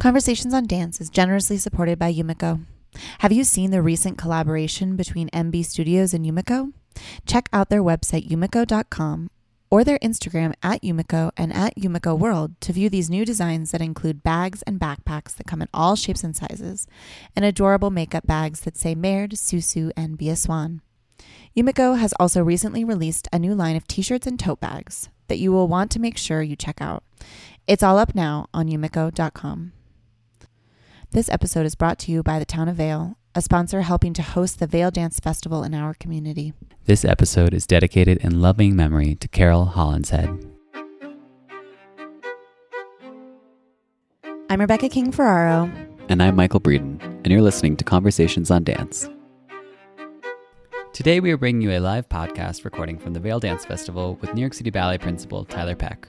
Conversations on Dance is generously supported by Yumiko. Have you seen the recent collaboration between MB Studios and Yumiko? Check out their website, yumiko.com, or their Instagram at Yumiko and at Yumiko World to view these new designs that include bags and backpacks that come in all shapes and sizes, and adorable makeup bags that say Merde, Susu, and Be a Swan. Yumiko has also recently released a new line of t shirts and tote bags that you will want to make sure you check out. It's all up now on yumiko.com. This episode is brought to you by the Town of Vail, a sponsor helping to host the Vail Dance Festival in our community. This episode is dedicated in loving memory to Carol Hollinshead. I'm Rebecca King Ferraro. And I'm Michael Breeden, and you're listening to Conversations on Dance. Today, we are bringing you a live podcast recording from the Vail Dance Festival with New York City Ballet principal Tiler Peck.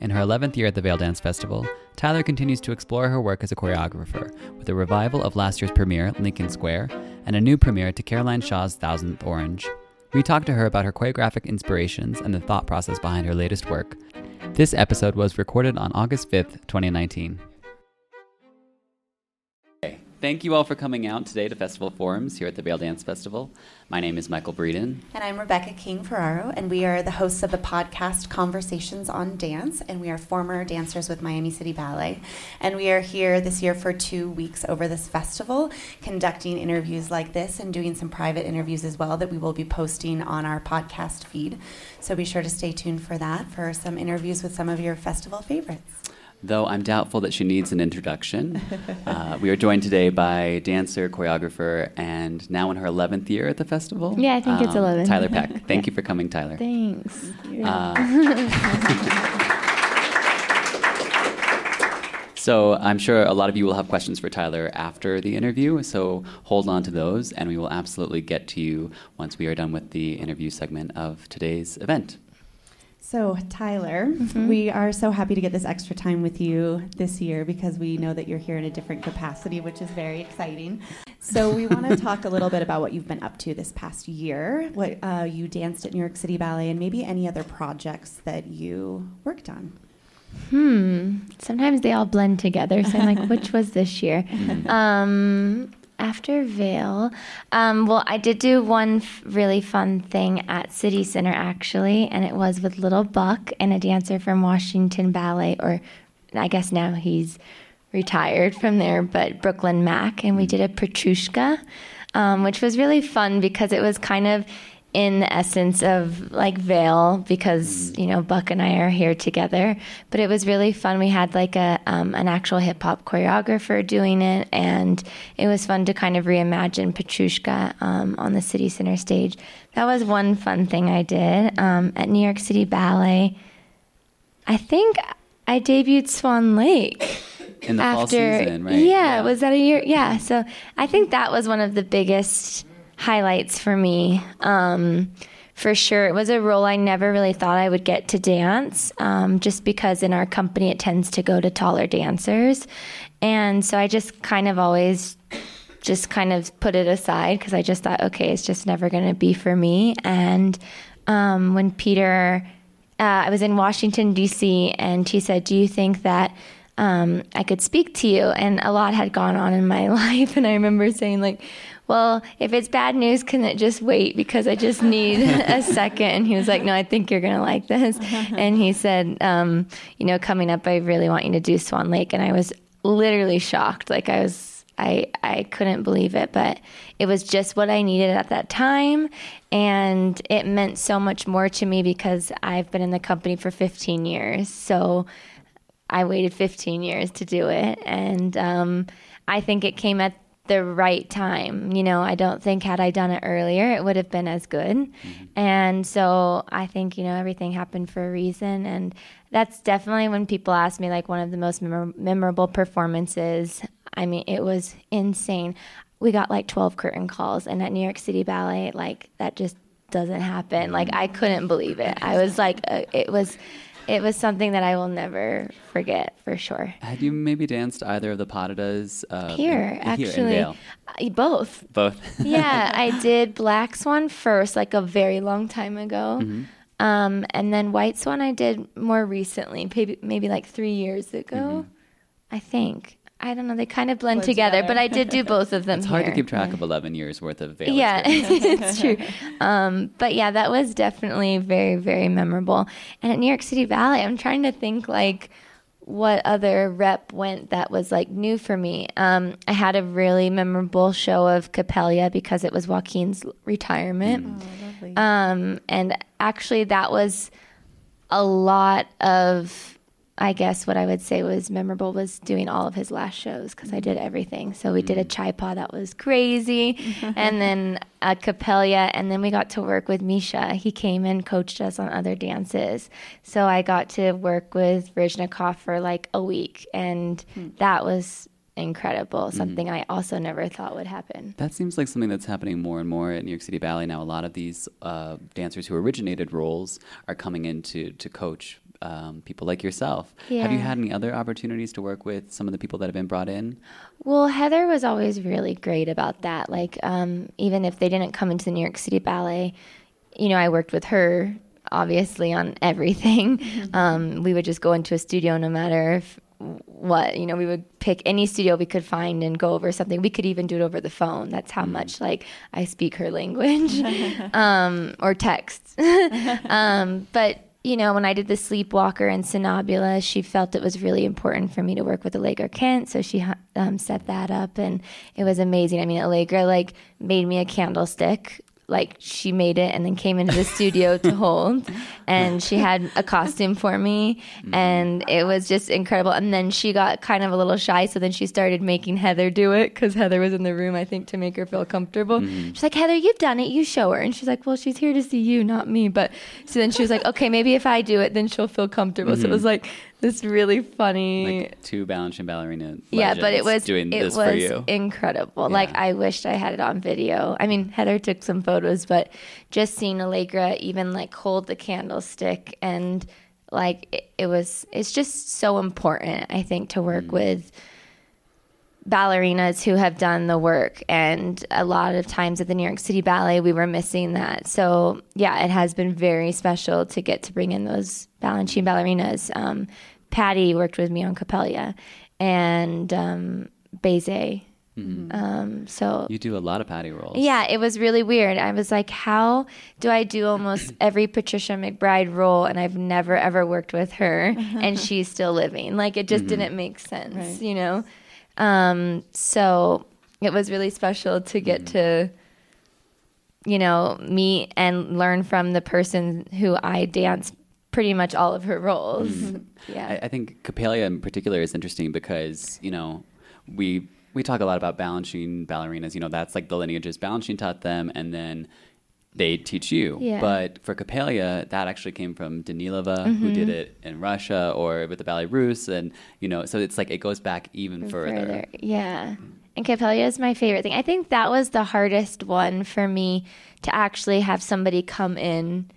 In her 11th year at the Vail Dance Festival, Tiler continues to explore her work as a choreographer with a revival of last year's premiere, Lincoln Square, and a new premiere to Caroline Shaw's Thousandth Orange. We talked to her about her choreographic inspirations and the thought process behind her latest work. This episode was recorded on August 5th, 2019. Thank you all for coming out today to Festival Forums here at the Vail Dance Festival. My name is Michael Breeden. And I'm Rebecca King Ferraro, and we are the hosts of the podcast Conversations on Dance, and we are former dancers with Miami City Ballet. And we are here this year for two weeks over this festival, conducting interviews like this and doing some private interviews as well that we will be posting on our podcast feed. So be sure to stay tuned for that, for some interviews with some of your festival favorites though I'm doubtful that she needs an introduction. Uh, we are joined today by dancer, choreographer, and now in her 11th year at the festival. Yeah, I think um, it's 11. Tiler Peck. Thank you for coming, Tiler. Thanks. Thank uh, so I'm sure a lot of you will have questions for Tiler after the interview, so hold on to those, and we will absolutely get to you once we are done with the interview segment of today's event. So, Tiler, mm-hmm. we are so happy to get this extra time with you this year because we know that you're here in a different capacity, which is very exciting. So, we want to talk a little bit about what you've been up to this past year, what uh, you danced at New York City Ballet, and maybe any other projects that you worked on. Hmm. Sometimes they all blend together. So I'm like, which was this year? Um, after Vail, um, well, I did do one f- really fun thing at City Center actually, and it was with Lil Buck and a dancer from Washington Ballet, or I guess now he's retired from there, but Brooklyn Mack, and we did a Petrushka, um, which was really fun because it was kind of in the essence of like Vail because you know Buck and I are here together. But it was really fun. We had like a um, an actual hip hop choreographer doing it, and it was fun to kind of reimagine Petrushka um, on the City Center stage. That was one fun thing I did um, at New York City Ballet. I think I debuted Swan Lake. In the after, fall season, right? Yeah, yeah, was that a year? Yeah, so I think that was one of the biggest highlights for me. Um, for sure. It was a role I never really thought I would get to dance, um, just because in our company it tends to go to taller dancers. And so I just kind of always just kind of put it aside because I just thought, okay, it's just never going to be for me. And um, when Peter, uh, I was in Washington, D.C., and he said, Do you think that um, I could speak to you? And a lot had gone on in my life. And I remember saying, like, well, if it's bad news, can it just wait? Because I just need a second. And he was like, no, I think you're going to like this. and he said, um, you know, coming up, I really want you to do Swan Lake. And I was literally shocked. Like, I was I I couldn't believe it, but it was just what I needed at that time, and it meant so much more to me because I've been in the company for 15 years. So I waited 15 years to do it, and um, I think it came at the right time. You know, I don't think had I done it earlier, it would have been as good. Mm-hmm. And so I think, you know, everything happened for a reason. And that's definitely when people ask me, like, one of the most mem- memorable performances. I mean, it was insane. We got like 12 curtain calls, and at New York City Ballet, like, that just doesn't happen. Like, I couldn't believe it. I was like, uh, it was it was something that I will never forget for sure. Had you maybe danced either of the Patadas? Uh, here, in, actually. Here uh, both. Both. yeah, I did Black Swan first, like a very long time ago. Mm-hmm. Um, and then White Swan I did more recently, maybe, maybe like three years ago, mm-hmm. I think. I don't know. They kind of blend together, together, but I did do both of them. It's hard here. to keep track of 11 years worth of Vail. Yeah, it's true. Um, but yeah, that was definitely very, very memorable. And at New York City Ballet, I'm trying to think like what other rep went that was like new for me. Um, I had a really memorable show of Coppélia because it was Joaquin's retirement. Mm. Oh, um, and actually, that was a lot of I guess what I would say was memorable was doing all of his last shows because I did everything. So we did a mm. chai pa that was crazy, and then a Coppélia, and then we got to work with Misha. He came and coached us on other dances. So I got to work with Baryshnikov for like a week, and hmm. that was incredible. Mm-hmm. Something mm-hmm. I also never thought would happen. That seems like something that's happening more and more at New York City Ballet now. A lot of these uh, dancers who originated roles are coming in to, to coach um, people like yourself. Yeah. Have you had any other opportunities to work with some of the people that have been brought in? Well, Heather was always really great about that. Like, um, even if they didn't come into the New York City Ballet, you know, I worked with her obviously on everything. Mm-hmm. Um, we would just go into a studio no matter if what you know we would pick any studio we could find and go over something we could even do it over the phone that's how mm. much like i speak her language um, or text um, but you know, when I did the Sleepwalker and Sonnambula, she felt it was really important for me to work with Allegra Kent, so she um, set that up, and it was amazing. I mean, Allegra like made me a candlestick like she made it and then came into the studio to hold. And she had a costume for me. And it was just incredible. And then she got kind of a little shy. So then she started making heather do it because heather was in the room i think to make her feel comfortable. Mm-hmm. she's like heather you've done it. You show her. And she's like well she's here to see you not me. But so then she was like okay maybe if i do it then she'll feel comfortable. Mm-hmm. so it was like this really funny like two Balanchine ballerina. Yeah, but it was doing it this was for you. incredible. Yeah. Like I wished I had it on video. I mean, Heather took some photos, but just seeing Allegra even like hold the candlestick and like it, it was it's just so important I think to work mm. with ballerinas who have done the work and a lot of times at the New York City Ballet we were missing that. So yeah, it has been very special to get to bring in those Balanchine ballerinas. Um, Patty worked with me on Coppélia and um, Bizet. Mm-hmm. Um, so you do a lot of Patty roles. Yeah, it was really weird. I was like, how do I do almost every Patricia McBride role, and I've never ever worked with her, and she's still living? Like it just mm-hmm. didn't make sense, right. you know. Um, so it was really special to get mm-hmm. to you know meet and learn from the person who I dance pretty much all of her roles. Mm-hmm. Yeah, I, I, think Coppélia in particular is interesting because you know we we talk a lot about Balanchine ballerinas. You know that's like the lineages Balanchine taught them, and then they teach you. Yeah. But for Coppélia, that actually came from Danilova, mm-hmm. who did it in Russia or with the Ballet Russe, and you know, so it's like it goes back even further. further. Yeah. And Coppélia is my favorite thing. I think that was the hardest one for me to actually have somebody come in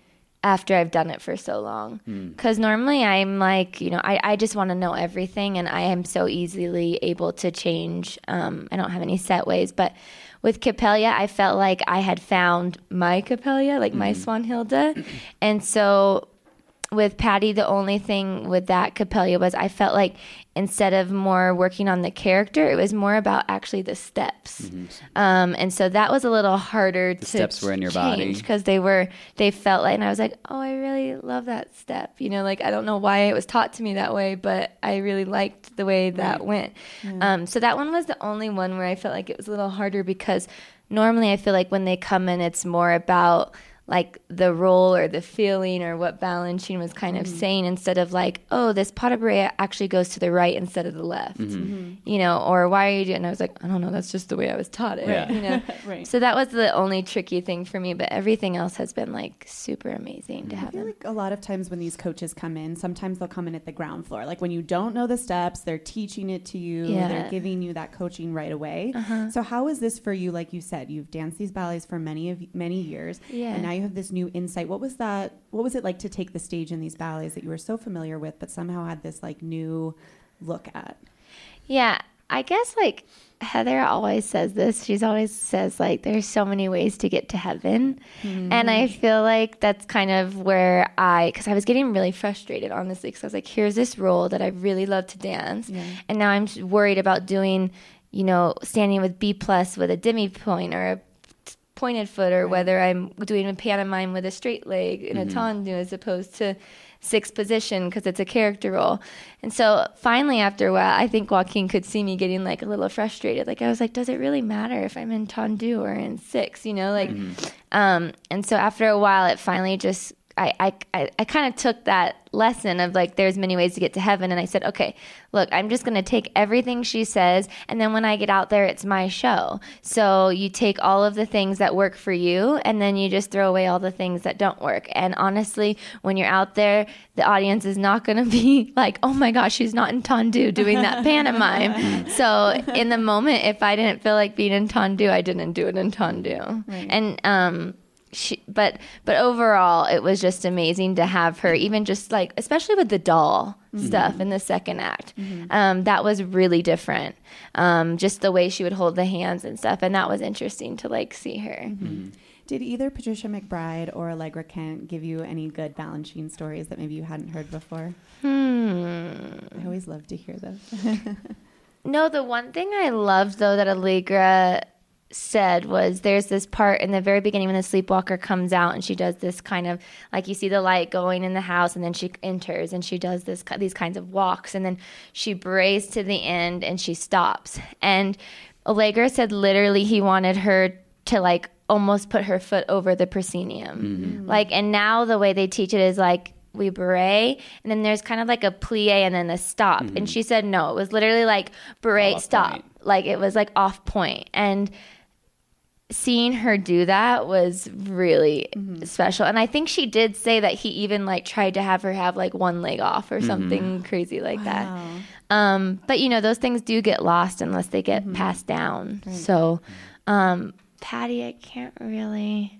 after I've done it for so long. Because normally I'm like, you know, I, I just want to know everything and I am so easily able to change. Um, I don't have any set ways. But with Coppélia, I felt like I had found my Coppélia, like my Swanhilda. And so with Patty, the only thing with that Coppélia was I felt like instead of more working on the character, it was more about actually the steps. Um, and so that was a little harder to steps were in your body. because they were they felt like, and I was like, oh, I really love that step. You know, like I don't know why it was taught to me that way, but I really liked the way that went. Um, so that one was the only one where I felt like it was a little harder because normally I feel like when they come in, it's more about like the role or the feeling or what Balanchine was kind of mm-hmm. saying instead of like, oh, this pas de bourrée actually goes to the right instead of the left, mm-hmm. Mm-hmm. you know, or why are you doing? And I was like, I don't know, that's just the way I was taught it, Yeah. you know. Right. So that was the only tricky thing for me, but everything else has been like super amazing to have. I feel them. like a lot of times when these coaches come in, sometimes they'll come in at the ground floor. Like when you don't know the steps, they're teaching it to you. Yeah. They're giving you that coaching right away. Uh-huh. So how is this for you? Like you said, you've danced these ballets for many of many years, Yeah. and now you have this new insight. What was that? What was it like to take the stage in these ballets that you were so familiar with, but somehow had this like new look at? Yeah, I guess like Heather always says this. She's always says like there's so many ways to get to heaven. And I mm-hmm. feel like that's kind of where I cuz I was getting really frustrated honestly cuz I was like here's this role that I really love to dance and now I'm worried about doing, you know, standing with B plus with a demi point or a pointed foot or whether I'm doing a pantomime with a straight leg in a tendu as opposed to sixth position because it's a character role. And so finally, after a while, I think Joaquin could see me getting like a little frustrated. Like I was like, does it really matter if I'm in tendu or in six? You know, like, um, and so after a while, it finally just. I, I, I, I kind of took that lesson of like there's many ways to get to heaven and I said okay look I'm just going to take everything she says and then when I get out there it's my show. So you take all of the things that work for you and then you just throw away all the things that don't work. And honestly when you're out there the audience is not going to be like oh my gosh she's not in tendu doing that pantomime. So in the moment if I didn't feel like being in tendu I didn't do it in tendu and um she, but but overall it was just amazing to have her even just like especially with the doll stuff in the second act. Um, that was really different. Um, just the way she would hold the hands and stuff and that was interesting to like see her. Did either Patricia McBride or Allegra Kent give you any good Balanchine stories that maybe you hadn't heard before? hmm. I always love to hear those. No, the one thing I loved though that Allegra said was there's this part in the very beginning when the sleepwalker comes out and she does this kind of like you see the light going in the house and then she enters and she does this these kinds of walks and then she brays to the end and she stops. And Allegra said literally he wanted her to like almost put her foot over the proscenium. Mm-hmm. Like and now the way they teach it is like we bourrée and then there's kind of like a plie and then a stop. And mm-hmm. she said no it was literally like bourrée stop. point. like it was like off point. And seeing her do that was really special. And i think she did say that he even like tried to have her have like one leg off or something crazy like that. Um but you know those things do get lost unless they get passed down. So um patty i can't really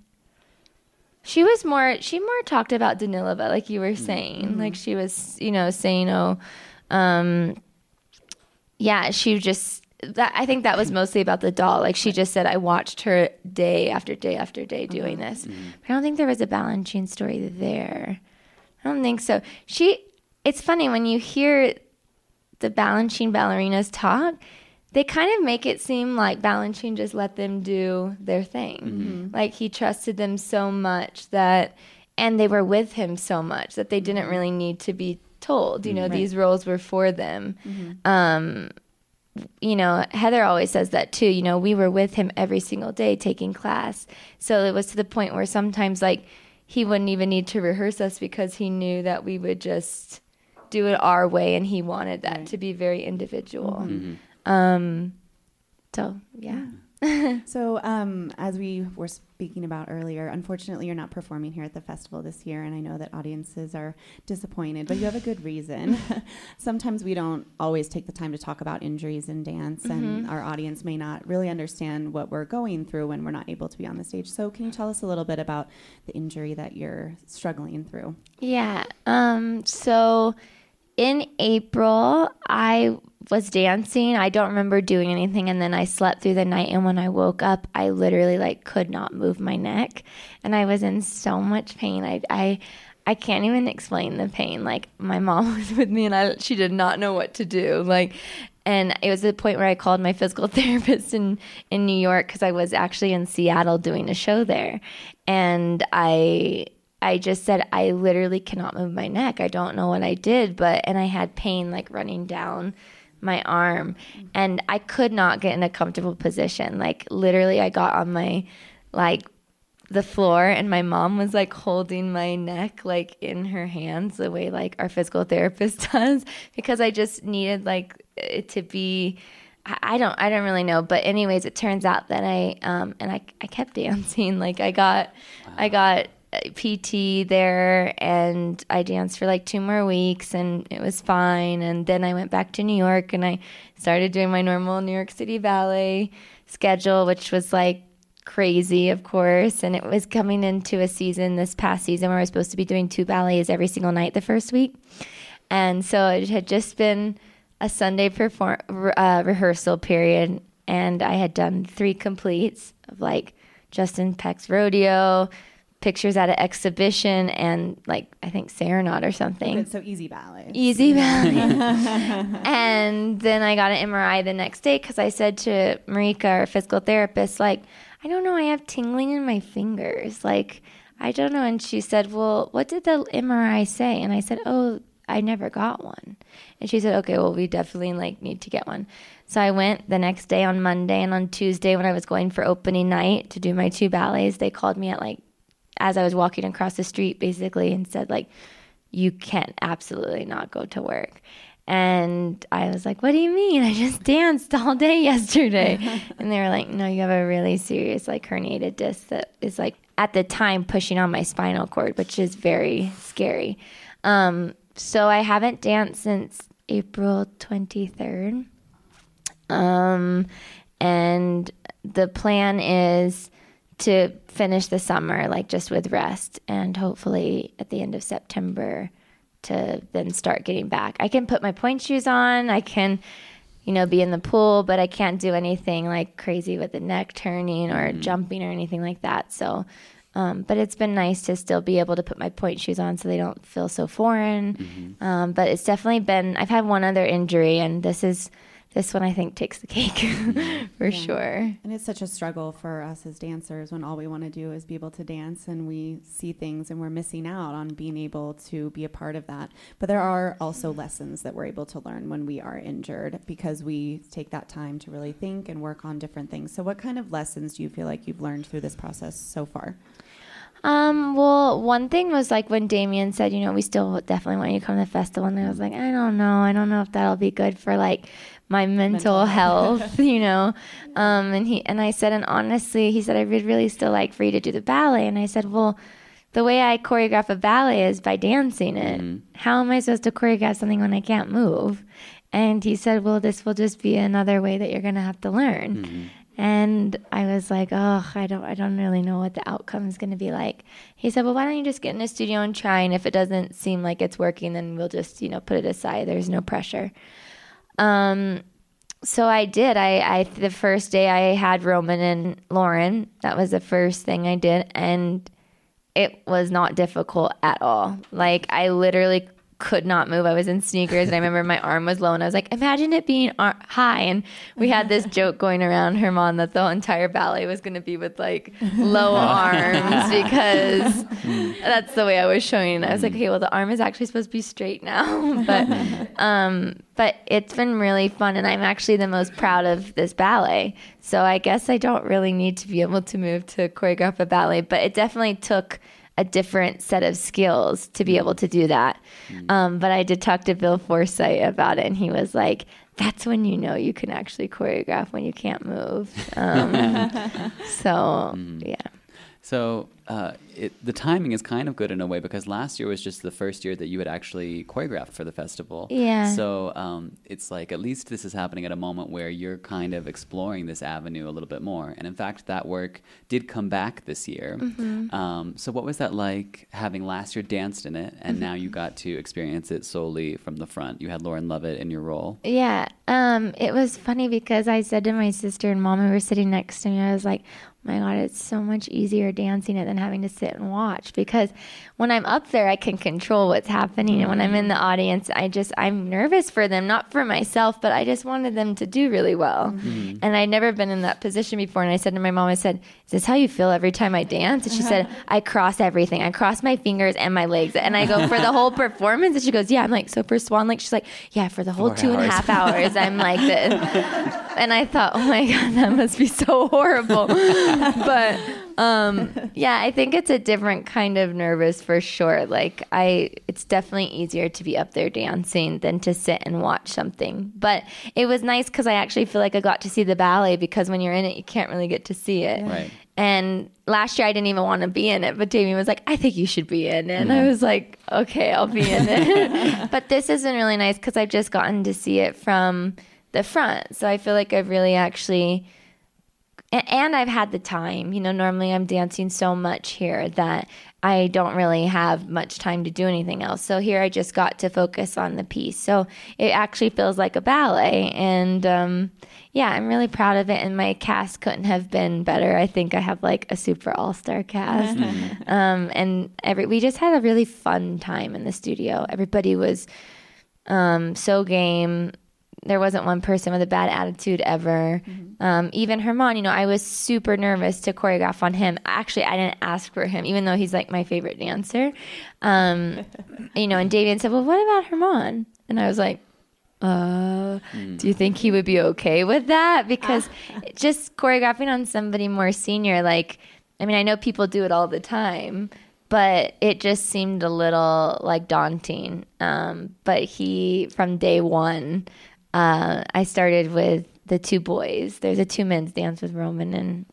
she was more she more talked about danilova like you were saying like she was you know saying oh um yeah, she just that I think that was mostly about the doll. Like she just said I watched her day after day after day uh-huh. doing this. Mm-hmm. But I don't think there was a Balanchine story there. I don't think so. She it's funny when you hear the Balanchine ballerinas talk, they kind of make it seem like Balanchine just let them do their thing. Mm-hmm. Like he trusted them so much that and they were with him so much that they didn't mm-hmm. really need to be told. You know, these roles were for them. Um, you know, Heather always says that too. You know, we were with him every single day taking class. So it was to the point where sometimes, like, he wouldn't even need to rehearse us because he knew that we would just do it our way and he wanted that to be very individual. Um, so, yeah. so, um, as we were speaking about earlier, unfortunately, you're not performing here at the festival this year, and I know that audiences are disappointed, but you have a good reason. Sometimes we don't always take the time to talk about injuries in dance, and Mhm. our audience may not really understand what we're going through when we're not able to be on the stage. So, can you tell us a little bit about the injury that you're struggling through? Yeah. Um, so in April, I was dancing. I don't remember doing anything. And then I slept through the night. And when I woke up, I literally like could not move my neck. And I was in so much pain. I, I, I can't even explain the pain. Like my mom was with me and I, she did not know what to do. Like, and it was the point where I called my physical therapist in, in New York because I was actually in Seattle doing a show there. And I, I just said, I literally cannot move my neck. I don't know what I did, but, and I had pain like running down my arm and I could not get in a comfortable position. Like, literally, I got on my, like, the floor and my mom was like holding my neck like in her hands the way like our physical therapist does because I just needed like it to be I don't I don't really know but anyways it turns out that I um and I I kept dancing like I got I got PT there and I danced for like two more weeks and it was fine and then I went back to New York and I started doing my normal New York City ballet schedule which was like crazy, of course. And it was coming into a season this past season where I was supposed to be doing two ballets every single night the first week. And so it had just been a Sunday perform uh, rehearsal period, and I had done three completes of like Justin Peck's rodeo, pictures at an exhibition, and like I think Serenade or something. So easy ballet. Easy ballet. and then I got an MRI the next day because I said to Marika, our physical therapist, like, I don't know, I have tingling in my fingers. Like, I don't know. And she said, Well, what did the MRI say? And I said, Oh, I never got one. And she said, Okay, well, we definitely like need to get one. So I went the next day on Monday and on Tuesday when I was going for opening night to do my two ballets, they called me at like as I was walking across the street basically and said like you can't absolutely not go to work. And I was like, What do you mean? I just danced all day yesterday. and they were like, No, you have a really serious, like, herniated disc that is, like, at the time pushing on my spinal cord, which is very scary. Um, so I haven't danced since April 23rd. Um, and the plan is to finish the summer, like, just with rest, and hopefully at the end of September to then start getting back. I can put my point shoes on. I can, you know, be in the pool, but I can't do anything like crazy with the neck turning or jumping or anything like that. So, um, but it's been nice to still be able to put my point shoes on so they don't feel so foreign. Um, but it's definitely been, I've had one other injury, and this is, this one I think takes the cake for sure. And it's such a struggle for us as dancers when all we want to do is be able to dance and we see things and we're missing out on being able to be a part of that. But there are also lessons that we're able to learn when we are injured because we take that time to really think and work on different things. So, what kind of lessons do you feel like you've learned through this process so far? Um, well, one thing was like when Damian said, you know, we still definitely want you to come to the festival, and I was like, I don't know, I don't know if that'll be good for like my mental, health, you know. Um, and he and I said, and honestly, he said I would really still like for you to do the ballet, and I said, well, the way I choreograph a ballet is by dancing it. How am I supposed to choreograph something when I can't move? And he said, well, this will just be another way that you're gonna have to learn. And I was like, oh, I don't, I don't really know what the outcome is going to be like. He said, well, why don't you just get in a studio and try? And if it doesn't seem like it's working, then we'll just, you know, put it aside. There's no pressure. Um, so I did. I, I the first day I had Roman and Lauren. That was the first thing I did, and it was not difficult at all. Like I literally could not move. I was in sneakers, and I remember my arm was low, and I was like, "Imagine it being ar- high." And we had this joke going around Herman that the entire ballet was going to be with like low ah. arms because hmm. that's the way I was showing. I was like, hmm. "Okay, well, the arm is actually supposed to be straight now," but um, but it's been really fun, and I'm actually the most proud of this ballet. So I guess I don't really need to be able to move to choreograph a ballet, but it definitely took a different set of skills to be able to do that. Um, but I did talk to Bill Forsythe about it, and he was like, "That's when you know you can actually choreograph when you can't move." Um, so yeah. So uh, it, the timing is kind of good in a way because last year was just the first year that you had actually choreographed for the festival. Yeah. So um, it's like at least this is happening at a moment where you're kind of exploring this avenue a little bit more. And in fact, that work did come back this year. Mm-hmm. Um, so what was that like having last year danced in it and now you got to experience it solely from the front? You had Lauren Lovett in your role. Yeah. Um, it was funny because I said to my sister and mom who were sitting next to me, I was like, my God, it's so much easier dancing it than having to sit and watch because when I'm up there, I can control what's happening. And when I'm in mm-hmm. the audience, I just, I'm nervous for them, not for myself, but I just wanted them to do really well. Mm-hmm. And I'd never been in that position before. And I said to my mom, I said, Is this how you feel every time I dance? And she said, uh-huh. I cross everything. I cross my fingers and my legs. And I go, For the whole performance? And she goes, Yeah. I'm like, So for Swan Lake, she's like, Yeah, for the whole Four two and a hours. half hours, I'm like this. And I thought, Oh my God, that must be so horrible. but um yeah i think it's a different kind of nervous for sure like i it's definitely easier to be up there dancing than to sit and watch something but it was nice because i actually feel like i got to see the ballet because when you're in it you can't really get to see it Right. and last year I didn't even want to be in it, but Damian was like, I think you should be in it. And I was like, okay, I'll be in it. but this has been really nice because I've just gotten to see it from the front. So I feel like I've really actually, a- and I've had the time. You know, normally I'm dancing so much here that I don't really have much time to do anything else. So here I just got to focus on the piece. So it actually feels like a ballet. And um, yeah, I'm really proud of it. And my cast couldn't have been better. I think I have like a super all star cast. um, and every we just had a really fun time in the studio. Everybody was um, so game. There wasn't one person with a bad attitude ever. Um, even Herman, you know, I was super nervous to choreograph on him. Actually, I didn't ask for him, even though he's like my favorite dancer. Um, you know, and Damian said, "Well, what about Herman?" And I was like, uh, do you think he would be okay with that? Because just choreographing on somebody more senior, like, I mean, I know people do it all the time, but it just seemed a little like daunting. Um, but he, from day one, uh, I started with the two boys. There's a two men's dance with Roman and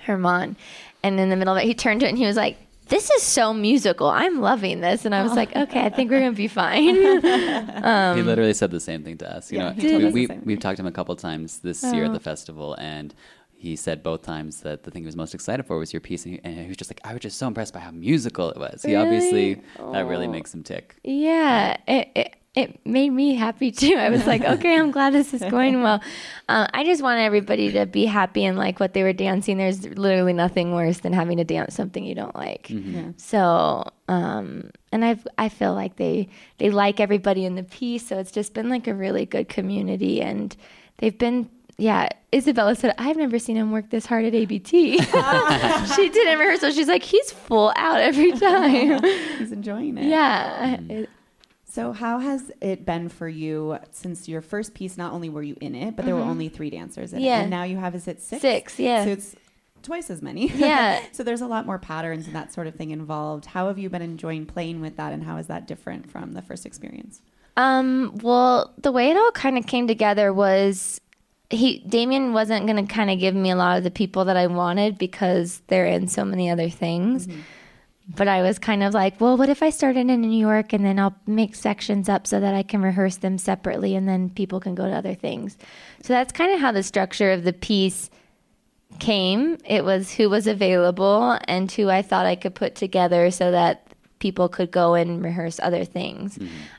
Herman. And in the middle of it, he turned to it and he was like, this is so musical. I'm loving this. And I was like, okay, I think we're going to be fine. he literally said the same thing to us. You yeah, know, we, we, we've talked to him a couple times this year at the festival, and he said both times that the thing he was most excited for was your piece, and he, and he was just like, I was just so impressed by how musical it was. He obviously that really makes him tick. Yeah, it, it it made me happy too. I was like, okay, I'm glad this is going well. Uh, I just want everybody to be happy and like what they were dancing. There's literally nothing worse than having to dance something you don't like. So, um, and I I feel like they they like everybody in the piece. So it's just been like a really good community, and they've been. Yeah, Isabella said, I've never seen him work this hard at ABT. she did in rehearsal. She's like, he's full out every time. He's enjoying it. yeah. it- So, how has it been for you since your first piece? Not only were you in it, but there were only three dancers in Mm-hmm. Yeah. it, and now you have is it six? Six, yeah. So it's twice as many. Yeah. so there's a lot more patterns and that sort of thing involved. How have you been enjoying playing with that, and how is that different from the first experience? Um, well, the way it all kind of came together was he Damian wasn't going to kind of give me a lot of the people that I wanted because they're in so many other things. But I was kind of like, well, what if I started in New York and then I'll make sections up so that I can rehearse them separately and then people can go to other things. So that's kind of how the structure of the piece came. It was who was available and who I thought I could put together so that people could go and rehearse other things.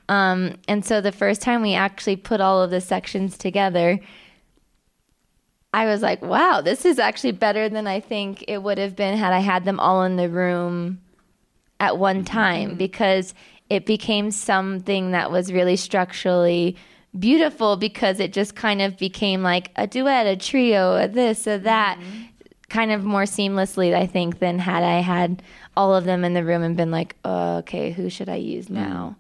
Um, and so the first time we actually put all of the sections together, I was like, wow, this is actually better than I think it would have been had I had them all in the room at one mm-hmm, time mm-hmm. because it became something that was really structurally beautiful because it just kind of became like a duet, a trio, a this, a that, mm-hmm. kind of more seamlessly, I think, than had I had all of them in the room and been like, oh, okay, who should I use now?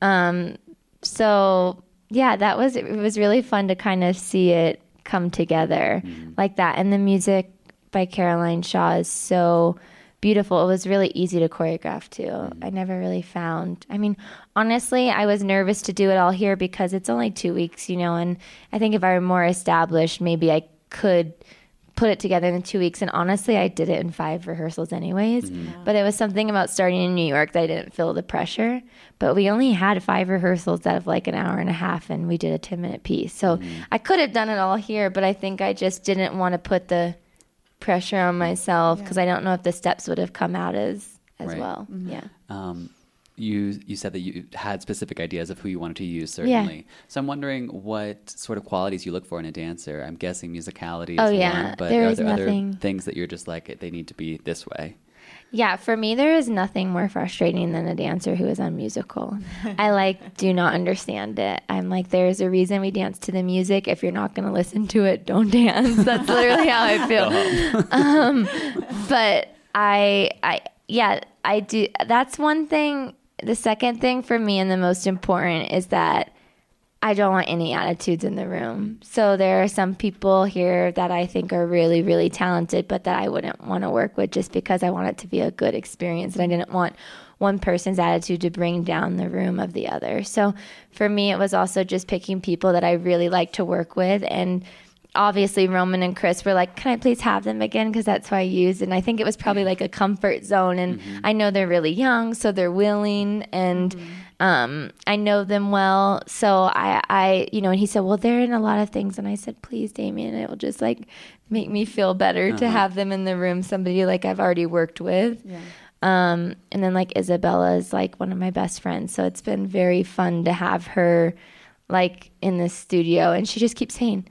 Um, so yeah, that was it was really fun to kind of see it come together like that. And the music by Caroline Shaw is so beautiful. It was really easy to choreograph too. Mm. I never really found. I mean, honestly, I was nervous to do it all here because it's only two weeks, you know. And I think if I were more established, maybe I could put it together in two weeks. And honestly, I did it in five rehearsals anyways. Mm-hmm. But it was something about starting in New York that I didn't feel the pressure. But we only had five rehearsals out of like an hour and a half, and we did a 10 minute piece. So mm. I could have done it all here, but I think I just didn't want to put the pressure on myself because I don't know if the steps would have come out as as Right. well. Yeah. Um, you you said that you had specific ideas of who you wanted to use, certainly. Yeah. So I'm wondering what sort of qualities you look for in a dancer. I'm guessing musicality. Oh, is yeah. one, but There are is there nothing- other things that you're just like they need to be this way? Yeah, for me, there is nothing more frustrating than a dancer who is unmusical. I like do not understand it. I'm like, there's a reason we dance to the music. If you're not going to listen to it, don't dance. That's literally how I feel. um, but I, I, yeah, I do. That's one thing. The second thing for me, and the most important, is that I don't want any attitudes in the room. So there are some people here that I think are really, really talented, but that I wouldn't want to work with just because I want it to be a good experience. And I didn't want one person's attitude to bring down the room of the other. So for me, it was also just picking people that I really like to work with. And obviously, Roman and Chris were like, Can I please have them again? Because that's who I used. And I think it was probably like a comfort zone. And mm-hmm. I know they're really young, so they're willing. And mm-hmm. Um, I know them well. So I, I, you know, and he said, well, they're in a lot of things. And I said, please, Damian, it will just like make me feel better to have them in the room, somebody like I've already worked with. Um, and then like Isabella is like one of my best friends. So it's been very fun to have her like in the studio. And she just keeps saying,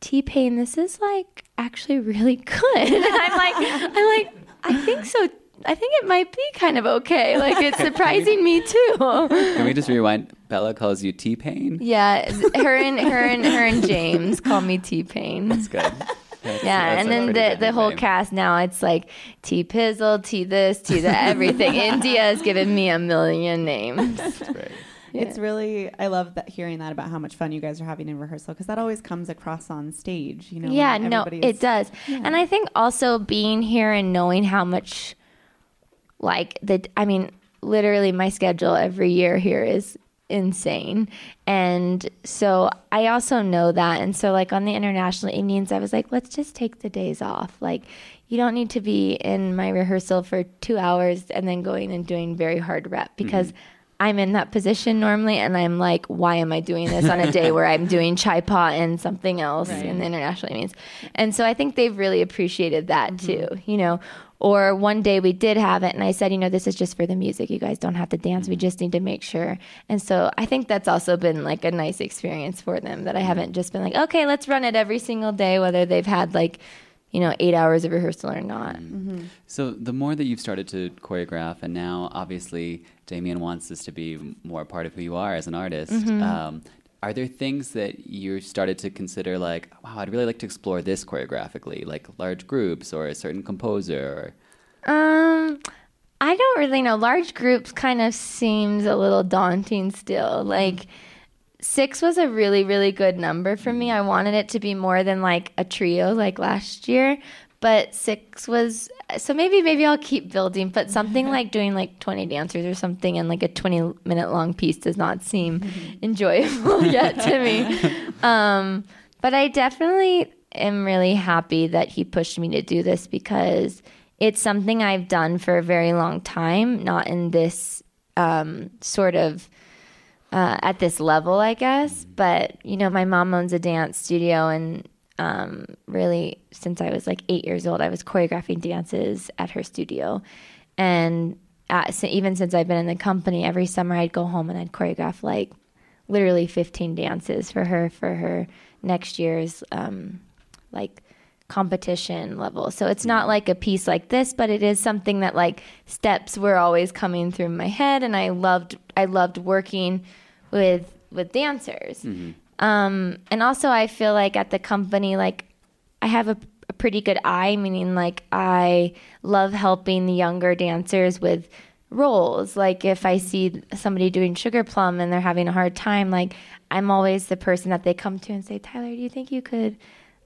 T Pain, this is like actually really good. And I'm like, I'm like, I think so. I think it might be kind of okay. Like it's surprising me too. Can we just rewind? Bella calls you T Pain. Yeah, her and her and her and James call me T Pain. That's good. That's- Yeah, that's and then pretty the good the whole nickname. cast now it's like T Pizzle, T this, T that, everything. India has given me a million names. That's great. It's really I love that hearing that about how much fun you guys are having in rehearsal because that always comes across on stage. You know, yeah, no, it does. And I think also being here and knowing how much, like the, I mean, literally my schedule every year here is insane, and so I also know that. And so, like on the international Indians, I was like, let's just take the days off. Like, you don't need to be in my rehearsal for two hours and then going and doing very hard rep because. Mm-hmm. I'm in that position normally, and I'm like, why am I doing this on a day where I'm doing chai pa and something else in the international means? And so I think they've really appreciated that mm-hmm. too, you know. Or one day we did have it, and I said, you know, this is just for the music. You guys don't have to dance. We mm-hmm. just need to make sure. And so I think that's also been like a nice experience for them that I mm-hmm. haven't just been like, okay, let's run it every single day, whether they've had like, you know, eight hours of rehearsal or not. So the more that you've started to choreograph, and now obviously Damian wants this to be more a part of who you are as an artist. Mm-hmm. Um, are there things that you started to consider, like, wow, I'd really like to explore this choreographically, like large groups or a certain composer? Um, I don't really know. Large groups kind of seems a little daunting still. Like six was a really, really good number for me. I wanted it to be more than like a trio like last year. But six was so maybe maybe I'll keep building, but something like doing like twenty dancers or something and like a twenty minute long piece does not seem enjoyable yet to me. Um, but I definitely am really happy that he pushed me to do this because it's something I've done for a very long time, not in this um, sort of uh, at this level, I guess. But you know, my mom owns a dance studio, and um, really, since I was like eight years old, I was choreographing dances at her studio, and uh, so even since I've been in the company, every summer I'd go home and I'd choreograph like literally 15 dances for her for her next year's um, like competition level. So it's not like a piece like this, but it is something that like steps were always coming through my head and I loved I loved working with with dancers. Um, and also I feel like at the company like I have a, a pretty good eye, meaning like I love helping the younger dancers with roles. Like if I see somebody doing sugar plum and they're having a hard time, like I'm always the person that they come to and say, Tiler, do you think you could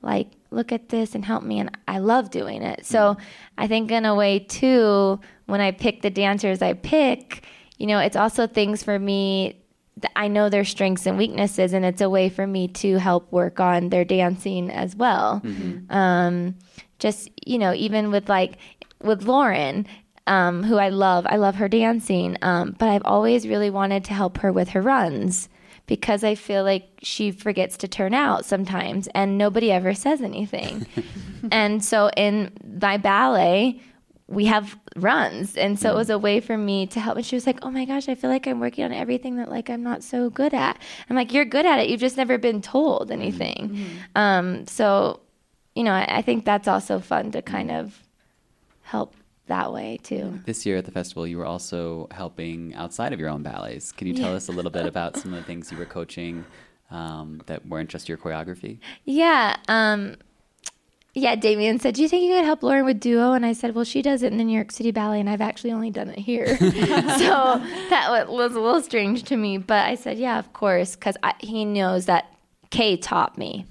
like look at this and help me. And I love doing it. So I think, in a way, too, when I pick the dancers I pick, you know, it's also things for me that I know their strengths and weaknesses, and it's a way for me to help work on their dancing as well. Um, just, you know, even with like, with Lauren, um, who I love. I love her dancing, um, but I've always really wanted to help her with her runs because I feel like she forgets to turn out sometimes, and nobody ever says anything. and so in my ballet, we have runs, and so it was a way for me to help. And she was like, "Oh my gosh, I feel like I'm working on everything that like I'm not so good at." I'm like, "You're good at it. You've just never been told anything." Um, so, you know, I, I think that's also fun to kind of help that way too. This year at the festival, you were also helping outside of your own ballets. Can you tell Yeah. us a little bit about some of the things you were coaching um, that weren't just your choreography? Yeah. Um, yeah, Damian said, Do you think you could help Lauren with duo? And I said, Well, she does it in the New York City Ballet, and I've actually only done it here. so that was a little strange to me. But I said, Yeah, of course, because he knows that Kay taught me,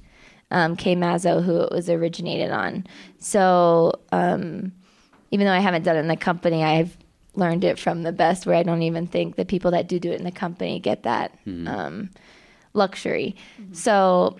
um, Kay Mazzo, who it was originated on. So um, even though I haven't done it in the company, I've learned it from the best, where I don't even think the people that do do it in the company get that. Hmm. Um, luxury. Mm-hmm. So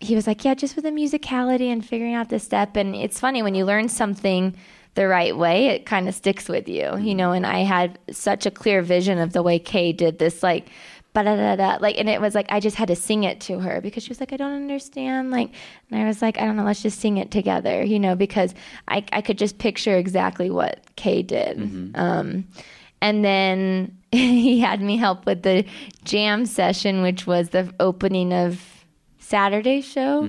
he was like, Yeah, just with the musicality and figuring out the step. And it's funny when you learn something the right way, it kind of sticks with you, you hmm. know. And I had such a clear vision of the way Kay did this, like, da da da, like, and it was like I just had to sing it to her because she was like, I don't understand, like, and I was like, I don't know, let's just sing it together, you know, because I I could just picture exactly what Kay did. Um, and then he had me help with the jam session, which was the opening of Saturday show.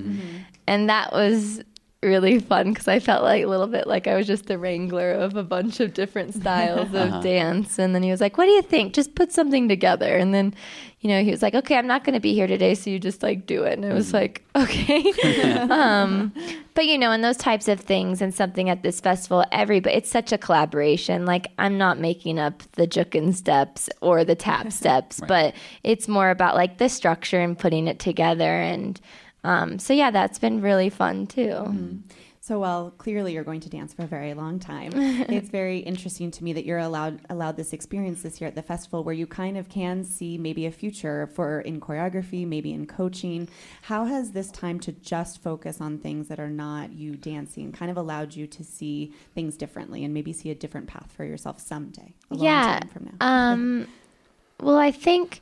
And that was really fun because I felt like a little bit like I was just the wrangler of a bunch of different styles of dance. And then he was like, What do you think? Just put something together. And then, you know, he was like, Okay, I'm not going to be here today. So you just like do it. And it was like, Okay. um, but, you know, and those types of things and something at this festival, everybody, it's such a collaboration. Like, I'm not making up the jookin steps or the tap steps, but it's more about like the structure and putting it together. And, um, so yeah, that's been really fun too. So while clearly you're going to dance for a very long time, it's very interesting to me that you're allowed allowed this experience this year at the festival where you kind of can see maybe a future for in choreography, maybe in coaching. How has this time to just focus on things that are not you dancing kind of allowed you to see things differently and maybe see a different path for yourself someday? A long yeah. time from now. Um, well, I think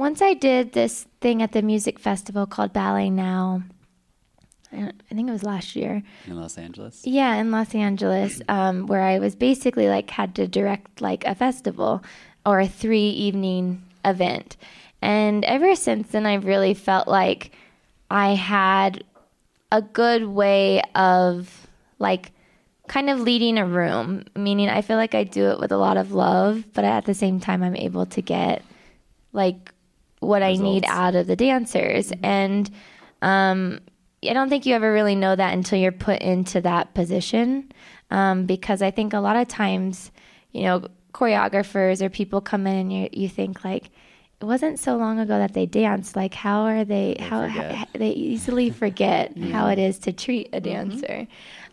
once I did this thing at the music festival called Ballet Now, I, I think it was last year. In Los Angeles? Yeah, in Los Angeles, um, where I was basically like had to direct like a festival or a three evening event. And ever since then, I've really felt like I had a good way of like kind of leading a room, meaning I feel like I do it with a lot of love, but at the same time, I'm able to get like what I need out of the dancers. And um, I don't think you ever really know that until you're put into that position. Um, because I think a lot of times, you know, choreographers or people come in and you you think like, it wasn't so long ago that they danced. Like, how are they? how, how they easily forget how it is to treat a dancer.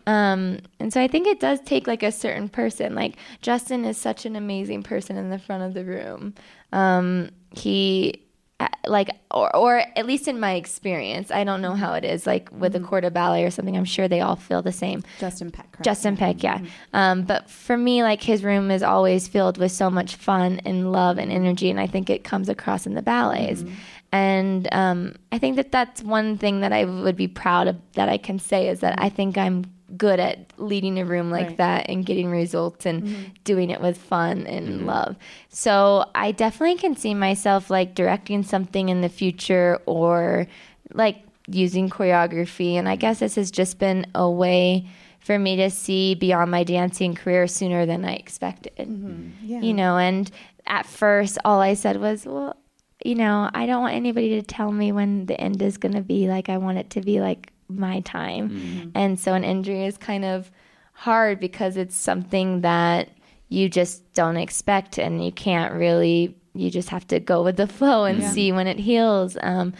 Um, and so I think it does take like a certain person. Like Justin is such an amazing person in the front of the room. Um, he Uh, like or or at least in my experience, I don't know mm-hmm. how it is like with a mm-hmm. quarter ballet or something. I'm sure they all feel the same. Justin Peck, correct? Justin Peck, mm-hmm. yeah. Um, but for me, like his room is always filled with so much fun and love and energy, and I think it comes across in the ballets. And um, I think that that's one thing that I would be proud of that I can say is that I think I'm good at leading a room like Right. that and getting results and mm-hmm. doing it with fun and mm-hmm. love. So I definitely can see myself like directing something in the future or like using choreography. And I guess this has just been a way for me to see beyond my dancing career sooner than I expected. Mm-hmm. Yeah. You know, and at first, all I said was, well, you know, I don't want anybody to tell me when the end is going to be. Like, I want it to be like my time. And so an injury is kind of hard because it's something that you just don't expect and you can't really, you just have to go with the flow and see when it heals. Um,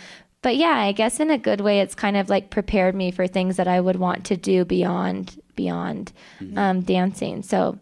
but yeah, I guess in a good way, it's kind of like prepared me for things that I would want to do beyond beyond um, dancing. So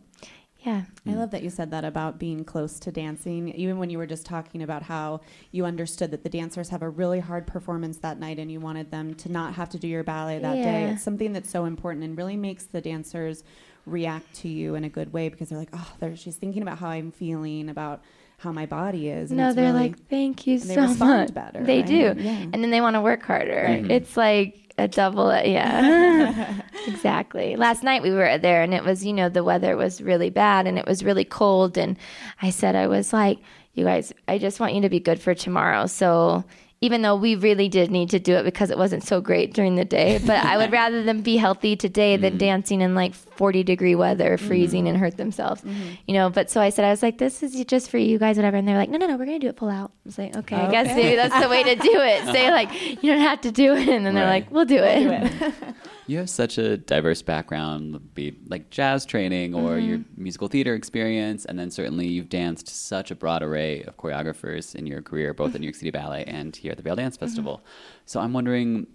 yeah. I mm. love that you said that about being close to dancing. Even when you were just talking about how you understood that the dancers have a really hard performance that night and you wanted them to not have to do your ballet that day. It's something that's so important and really makes the dancers react to you in a good way because they're like, oh, there, she's thinking about how I'm feeling, about how my body is. And no, it's they're really- like, thank you and they so respond much. better, they right? do, Yeah. and then they want to work harder. Right. It's like a double. Uh, yeah, exactly. Last night we were there, and it was you know the weather was really bad, and it was really cold, and I said I was like, you guys, I just want you to be good for tomorrow. So. Even though we really did need to do it because it wasn't so great during the day, but I would rather them be healthy today than mm-hmm. dancing in like 40 degree weather, mm-hmm. freezing and hurt themselves, mm-hmm. you know. But so I said, I was like, this is just for you guys, whatever. And they're like, no, no, no, we're going to do it full out. I was like, okay, I guess maybe that's the way to do it. Say, like, you don't have to do it. And then they're Right. like, we'll do it. You have such a diverse background, be like jazz training or your musical theater experience, and then certainly you've danced such a broad array of choreographers in your career, both at New York City Ballet and here at the Vail Dance Festival. So I'm wondering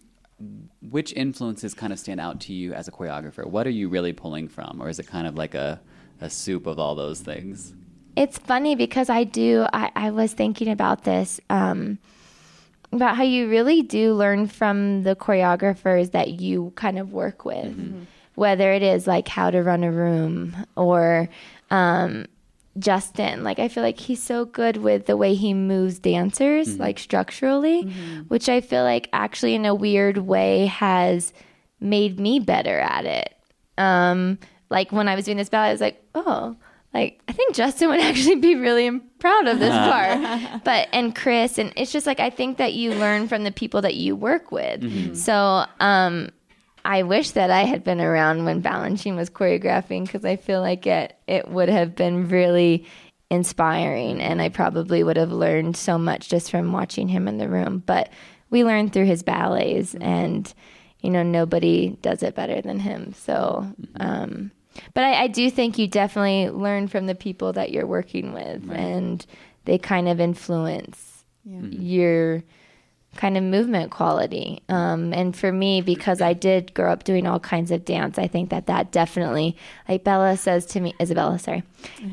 which influences kind of stand out to you as a choreographer? What are you really pulling from, or is it kind of like a, a soup of all those things? It's funny because I do, I, I was thinking about this. Um, about how you really do learn from the choreographers that you kind of work with, whether it is like how to run a room or um, Justin. Like, I feel like he's so good with the way he moves dancers, like structurally, which I feel like actually, in a weird way, has made me better at it. Um, like, when I was doing this ballet, I was like, oh, like I think Justin would actually be really proud of this part. but and Chris and it's just like I think that you learn from the people that you work with. So um I wish that I had been around when Balanchine was choreographing because I feel like it it would have been really inspiring and I probably would have learned so much just from watching him in the room. But we learned through his ballets and you know nobody does it better than him. So um but I, I do think you definitely learn from the people that you're working with and they kind of influence your kind of movement quality. Um, and for me because i did grow up doing all kinds of dance i think that that definitely like bella says to me isabella sorry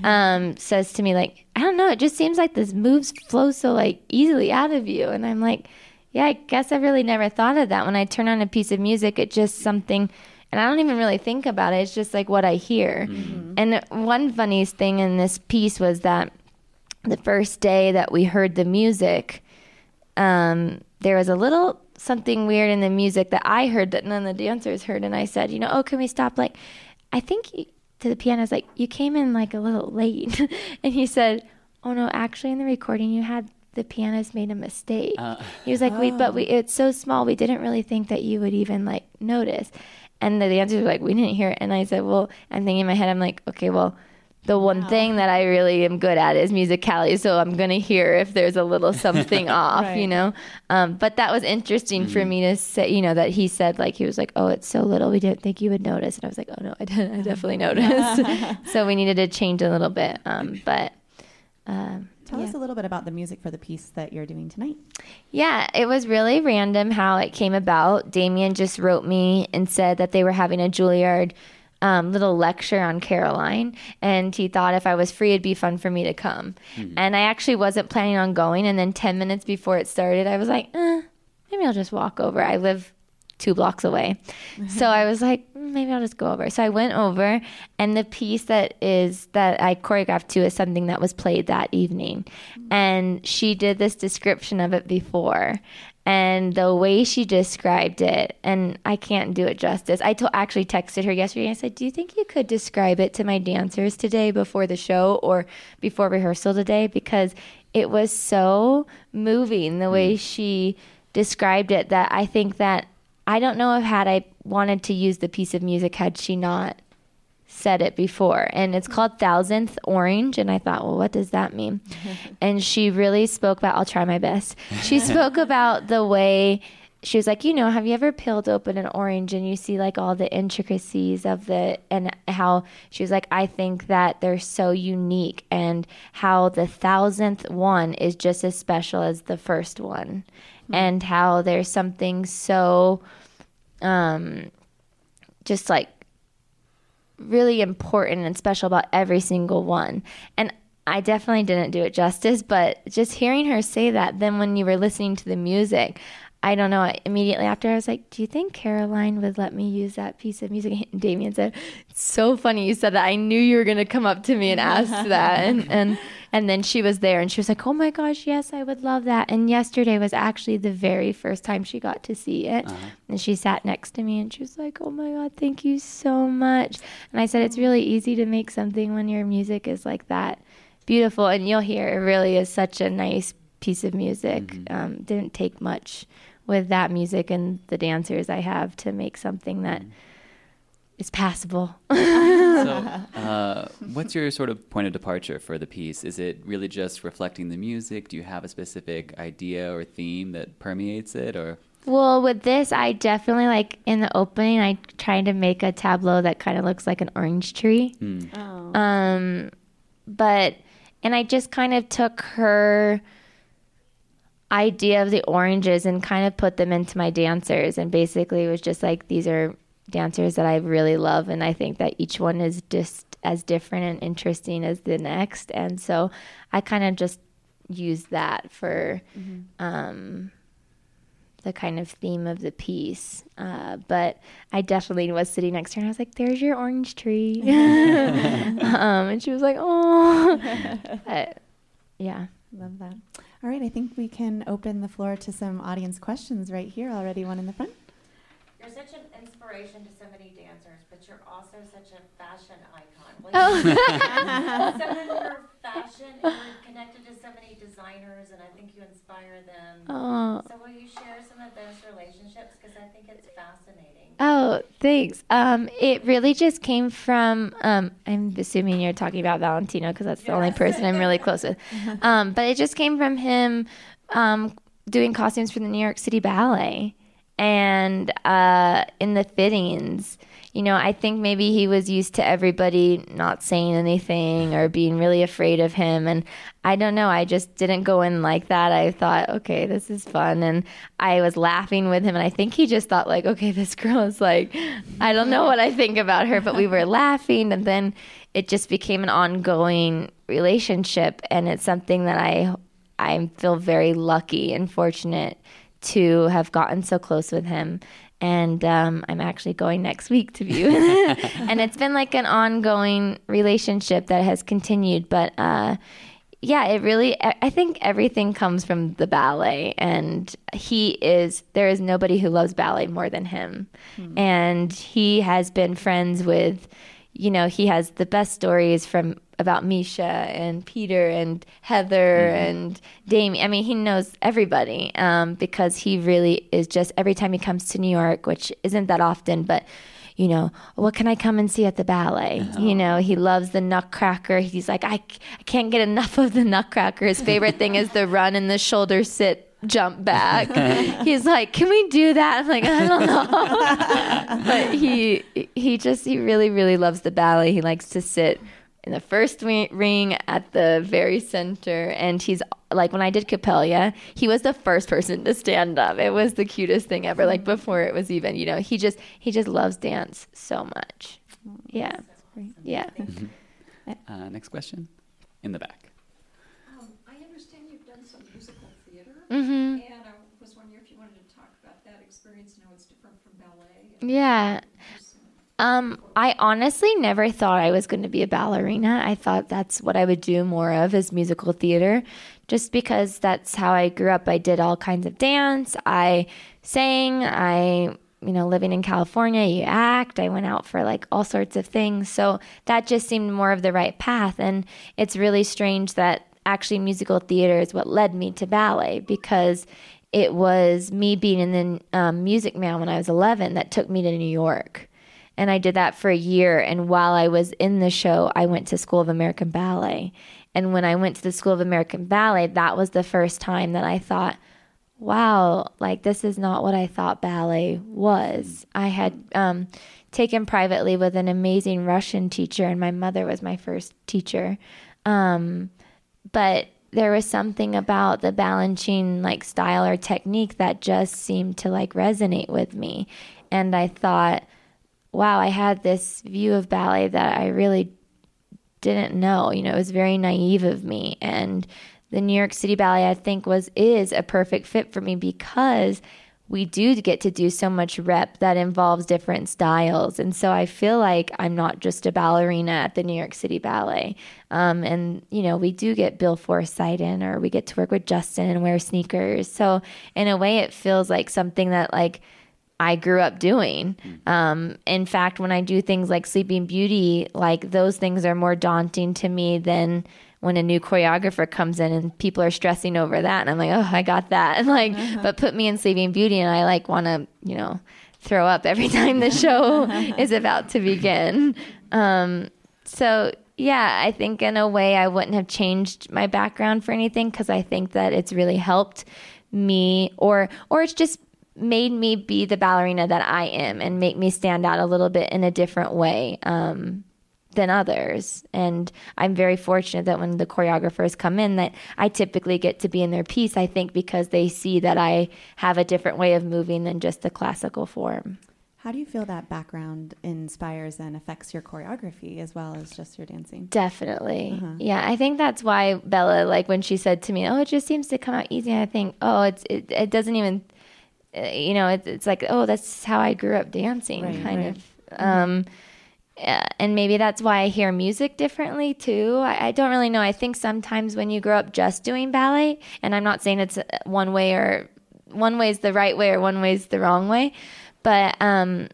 um, says to me like i don't know it just seems like this moves flow so like easily out of you. And i'm like yeah i guess i really never thought of that. When i turn on a piece of music it's just something and I don't even really think about it. It's just like what I hear. And one funniest thing in this piece was that the first day that we heard the music, um, there was a little something weird in the music that I heard that none of the dancers heard. And I said, you know, oh, can we stop? Like, I think you, to the was like, you came in like a little late. and he said, oh no, actually in the recording you had the pianist made a mistake. he was like, we, but we, it's so small. We didn't really think that you would even like notice. And the dancers were like, we didn't hear it. And I said, well, I'm thinking in my head, I'm like, okay, well, the one thing that I really am good at is musicality. So I'm going to hear if there's a little something off, you know? Um, but that was interesting for me to say, you know, that he said, like, he was like, oh, it's so little. We didn't think you would notice. And I was like, oh, no, I, did, I definitely noticed. so we needed to change a little bit. Um, but um, Tell us a little bit about the music for the piece that you're doing tonight. Yeah, it was really random how it came about. Damian just wrote me and said that they were having a Juilliard um, little lecture on Caroline, and he thought if I was free, it'd be fun for me to come. And I actually wasn't planning on going. And then 10 minutes before it started, I was like, eh, maybe I'll just walk over. I live two blocks away. so I was like, "Mm, maybe I'll just go over. So I went over, and the piece that is that I choreographed to is something that was played that evening. And she did this description of it before. And the way she described it, and I can't do it justice. I to- actually texted her yesterday. and I said, "Do you think you could describe it to my dancers today before the show or before rehearsal today?" Because it was so moving the way she described it that I think that I don't know if had I wanted to use the piece of music had she not said it before. And it's called Thousandth Orange. And I thought, well, what does that mean? and she really spoke about, I'll try my best. She spoke about the way she was like, you know, have you ever peeled open an orange and you see like all the intricacies of the, and how she was like, I think that they're so unique and how the thousandth one is just as special as the first one. And how there's something so um, just like really important and special about every single one. And I definitely didn't do it justice, but just hearing her say that, then when you were listening to the music, I don't know. Immediately after, I was like, "Do you think Caroline would let me use that piece of music?" And Damian said, "It's so funny you said that. I knew you were going to come up to me and ask that." And and and then she was there, and she was like, "Oh my gosh, yes, I would love that." And yesterday was actually the very first time she got to see it, uh-huh. and she sat next to me, and she was like, "Oh my god, thank you so much." And I said, "It's really easy to make something when your music is like that." Beautiful, and you'll hear it really is such a nice piece of music. Mm-hmm. Um, didn't take much with that music and the dancers I have to make something that mm-hmm. Is passable. so, uh, what's your sort of point of departure for the piece? Is it really just reflecting the music? Do you have a specific idea or theme that permeates it, or? Well, with this, I definitely like in the opening, I tried to make a tableau that kind of looks like an orange tree. Um, but, and I just kind of took her idea of the oranges and kind of put them into my dancers. And basically, it was just like, these are dancers that I really love. And I think that each one is just as different and interesting as the next. And so I kind of just used that for, um, the kind of theme of the piece. Uh, but I definitely was sitting next to her and I was like, there's your orange tree. um, and she was like, oh. But, yeah. Love that. All right, I think we can open the floor to some audience questions right here already. One in the front. You're such an inspiration to so many dancers, but you're also such a fashion icon. Well, Oh. so in your fashion, you're connected to so many designers, and I think you inspire them. Oh. So will you share some of those relationships? Because I think it's fascinating. Oh, thanks. Um, it really just came from. Um, I'm assuming you're talking about Valentino because that's the only person I'm really close with. Um, but it just came from him um, doing costumes for the New York City Ballet, and uh, in the fittings. You know, I think maybe he was used to everybody not saying anything or being really afraid of him. And I don't know, I just didn't go in like that. I thought, okay, this is fun. And I was laughing with him. And I think he just thought, like, okay, this girl is like, I don't know what I think about her. But we were laughing. And then it just became an ongoing relationship. And it's something that I, I feel very lucky and fortunate to have gotten so close with him. And um, I'm actually going next week to view. and it's been like an ongoing relationship that has continued. But uh, yeah, it really, I I think everything comes from the ballet. And he is, there is nobody who loves ballet more than him. And he has been friends with, you know, he has the best stories from about Misha and Peter and Heather and Damian. I mean, he knows everybody um, because he really is just every time he comes to New York, which isn't that often, but you know, what can I come and see at the ballet? You know, he loves the Nutcracker. He's like, I, I can't get enough of the Nutcracker. His favorite thing is the run and the shoulder sit jump back. He's like, can we do that? I'm like, I don't know. but he he just he really really loves the ballet. He likes to sit in the first ring at the very center and he's like when I did Coppélia, he was the first person to stand up. It was the cutest thing ever like before it was even, you know, he just he just loves dance so much. Yeah. Yeah. Uh, next question, in the back. Um, I understand you've done some musical Mhm. and I was wondering if you wanted to talk about that experience and how it's different from ballet. Yeah. Um, I honestly never thought I was going to be a ballerina. I thought that's what I would do more of is musical theater, just because that's how I grew up. I did all kinds of dance. I sang. I, you know, living in California, you act. I went out for like all sorts of things. So that just seemed more of the right path. And it's really strange that actually musical theater is what led me to ballet because it was me being in the um, Music Man when I was 11 that took me to New York. And I did that for a year. And while I was in the show, I went to School of American Ballet. And when I went to the School of American Ballet, that was the first time that I thought, wow, like this is not what I thought ballet was. I had um, taken privately with an amazing Russian teacher, and my mother was my first teacher. Um, but there was something about the Balanchine like style or technique that just seemed to like resonate with me. And I thought, wow, I had this view of ballet that I really didn't know. You know, it was very naive of me. And the New York City Ballet, I think, was is a perfect fit for me because we do get to do so much rep that involves different styles. And so I feel like I'm not just a ballerina at the New York City Ballet. Um, and, you know, we do get Bill Forsythe in, or we get to work with Justin and wear sneakers. So in a way, it feels like something that, like, I grew up doing. Um, in fact, when I do things like Sleeping Beauty, like those things are more daunting to me than when a new choreographer comes in and people are stressing over that and I'm like, oh, I got that. And like, but put me in Sleeping Beauty and I like want to, you know, throw up every time the show is about to begin. Um, so yeah, I think in a way I wouldn't have changed my background for anything because I think that it's really helped me or or it's just made me be the ballerina that I am and make me stand out a little bit in a different way. Um, than others. And I'm very fortunate that when the choreographers come in that I typically get to be in their piece, I think because they see that I have a different way of moving than just the classical form. How do you feel that background inspires and affects your choreography as well as just your dancing? Definitely. Uh-huh. Yeah, I think that's why Bella, like when she said to me, "Oh, it just seems to come out easy," I think, "Oh, it's it, it doesn't even, uh, you know, it, it's like, oh, that's how I grew up dancing, right, kind right. of." Um, uh, and maybe that's why I hear music differently too. I, I, don't really know. I think sometimes when you grow up just doing ballet, and I'm not saying it's one way or one way is the right way or one way is the wrong way, but um,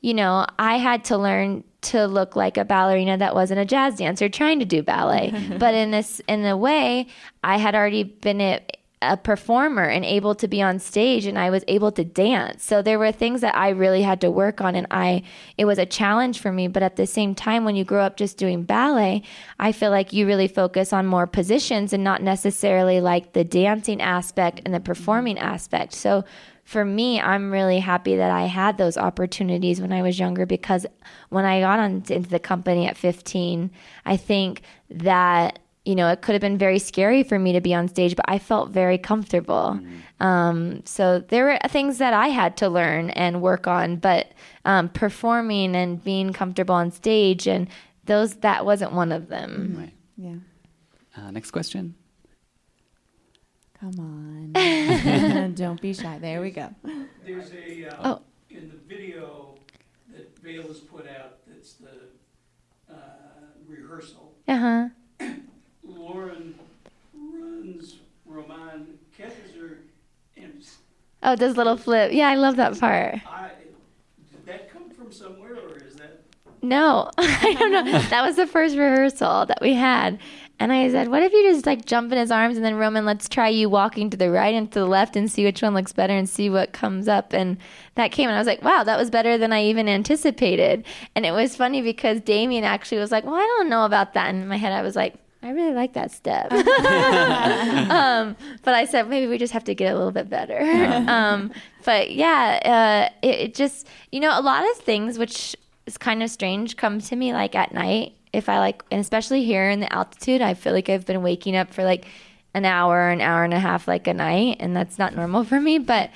you know, I had to learn to look like a ballerina that wasn't a jazz dancer trying to do ballet. but in this, in a way, I had already been it a performer and able to be on stage and I was able to dance. So there were things that I really had to work on and I it was a challenge for me, but at the same time when you grow up just doing ballet, I feel like you really focus on more positions and not necessarily like the dancing aspect and the performing aspect. So for me, I'm really happy that I had those opportunities when I was younger because when I got on into the company at 15, I think that you know, it could have been very scary for me to be on stage, but I felt very comfortable. Mm-hmm. Um, so there were things that I had to learn and work on, but um, performing and being comfortable on stage and those that wasn't one of them. Right. Yeah. Uh, next question. Come on. Don't be shy. There we go. There's a uh, oh. in the video that Vail has put out. That's the uh, rehearsal. Uh huh. Lauren runs Roman catches her and Oh, does little flip. Yeah, I love that part. I, did that come from somewhere or is that No, I don't know. that was the first rehearsal that we had. And I said, what if you just like jump in his arms and then Roman, let's try you walking to the right and to the left and see which one looks better and see what comes up. And that came and I was like, wow, that was better than I even anticipated. And it was funny because Damian actually was like, well, I don't know about that. And in my head, I was like, I really like that step. um, but I said maybe we just have to get a little bit better. um, but yeah, uh, it, it, just, you know, a lot of things which is kind of strange come to me like at night. If I like, and especially here in the altitude, I feel like I've been waking up for like an hour, an hour and a half, like a night, and that's not normal for me. But